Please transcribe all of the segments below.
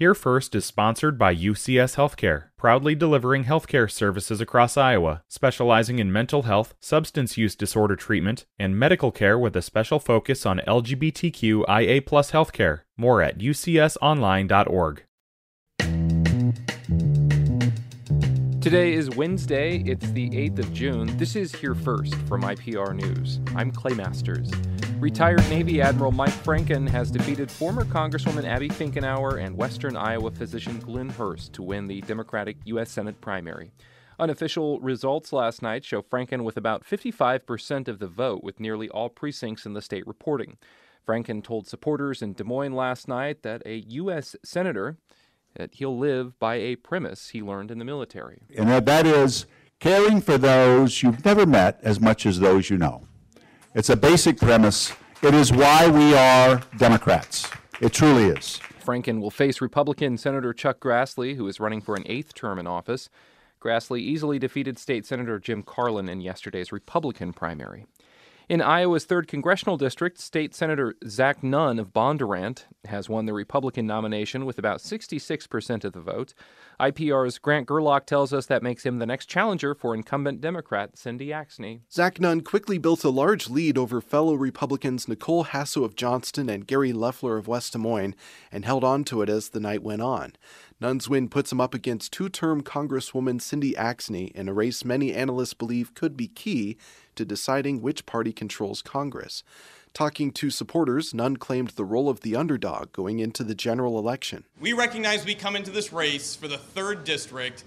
Here First is sponsored by UCS Healthcare, proudly delivering healthcare services across Iowa, specializing in mental health, substance use disorder treatment, and medical care with a special focus on LGBTQIA healthcare. More at ucsonline.org. Today is Wednesday, it's the 8th of June. This is Here First from IPR News. I'm Clay Masters. Retired Navy Admiral Mike Franken has defeated former Congresswoman Abby Finkenauer and Western Iowa physician Glenn Hurst to win the Democratic U.S. Senate primary. Unofficial results last night show Franken with about 55% of the vote, with nearly all precincts in the state reporting. Franken told supporters in Des Moines last night that a U.S. Senator that he'll live by a premise he learned in the military. And that is caring for those you've never met as much as those you know. It's a basic premise. It is why we are Democrats. It truly is. Franken will face Republican Senator Chuck Grassley, who is running for an eighth term in office. Grassley easily defeated State Senator Jim Carlin in yesterday's Republican primary. In Iowa's 3rd Congressional District, State Senator Zach Nunn of Bondurant has won the Republican nomination with about 66% of the vote. IPR's Grant Gerlock tells us that makes him the next challenger for incumbent Democrat Cindy Axne. Zach Nunn quickly built a large lead over fellow Republicans Nicole Hasso of Johnston and Gary Leffler of West Des Moines and held on to it as the night went on. Nunn's win puts him up against two term Congresswoman Cindy Axne in a race many analysts believe could be key to deciding which party controls Congress. Talking to supporters, Nunn claimed the role of the underdog going into the general election. We recognize we come into this race for the third district,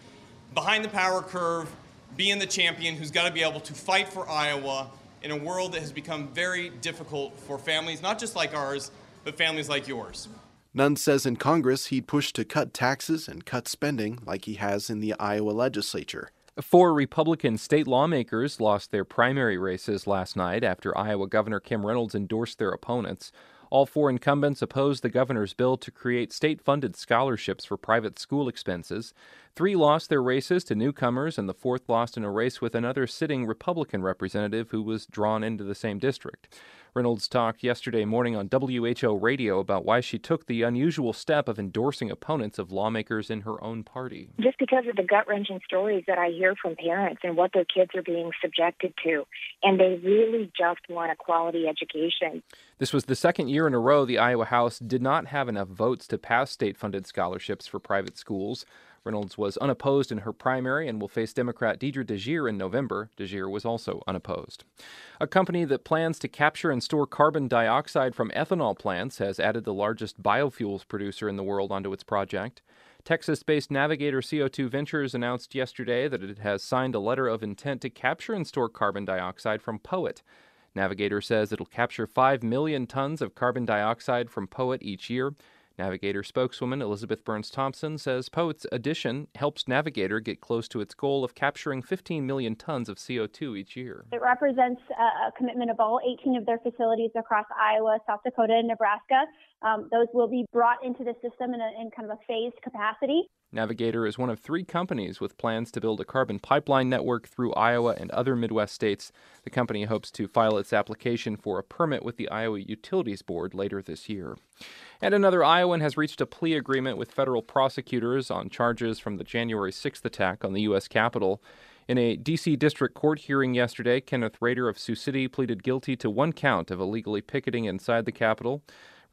behind the power curve, being the champion who's got to be able to fight for Iowa in a world that has become very difficult for families, not just like ours, but families like yours. Nunn says in Congress he'd push to cut taxes and cut spending like he has in the Iowa legislature. Four Republican state lawmakers lost their primary races last night after Iowa Governor Kim Reynolds endorsed their opponents. All four incumbents opposed the governor's bill to create state funded scholarships for private school expenses. Three lost their races to newcomers, and the fourth lost in a race with another sitting Republican representative who was drawn into the same district. Reynolds talked yesterday morning on WHO radio about why she took the unusual step of endorsing opponents of lawmakers in her own party. Just because of the gut wrenching stories that I hear from parents and what their kids are being subjected to, and they really just want a quality education. This was the second year in a row the Iowa House did not have enough votes to pass state funded scholarships for private schools. Reynolds was unopposed in her primary and will face Democrat Deidre DeJear in November. DeJear was also unopposed. A company that plans to capture and store carbon dioxide from ethanol plants has added the largest biofuels producer in the world onto its project. Texas based Navigator CO2 Ventures announced yesterday that it has signed a letter of intent to capture and store carbon dioxide from POET. Navigator says it'll capture 5 million tons of carbon dioxide from POET each year. Navigator spokeswoman Elizabeth Burns Thompson says POET's addition helps Navigator get close to its goal of capturing 15 million tons of CO2 each year. It represents a commitment of all 18 of their facilities across Iowa, South Dakota, and Nebraska. Um, those will be brought into the system in, a, in kind of a phased capacity. Navigator is one of three companies with plans to build a carbon pipeline network through Iowa and other Midwest states. The company hopes to file its application for a permit with the Iowa Utilities Board later this year. And another Iowan has reached a plea agreement with federal prosecutors on charges from the January 6th attack on the U.S. Capitol. In a D.C. District Court hearing yesterday, Kenneth Rader of Sioux City pleaded guilty to one count of illegally picketing inside the Capitol.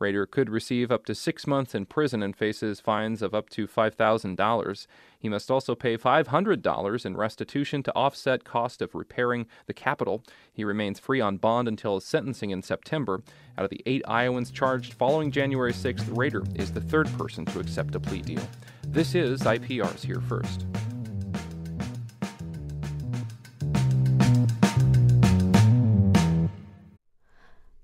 Rader could receive up to six months in prison and faces fines of up to $5,000. He must also pay $500 in restitution to offset cost of repairing the Capitol. He remains free on bond until his sentencing in September. Out of the eight Iowans charged following January 6th, Rader is the third person to accept a plea deal. This is IPR's Here First.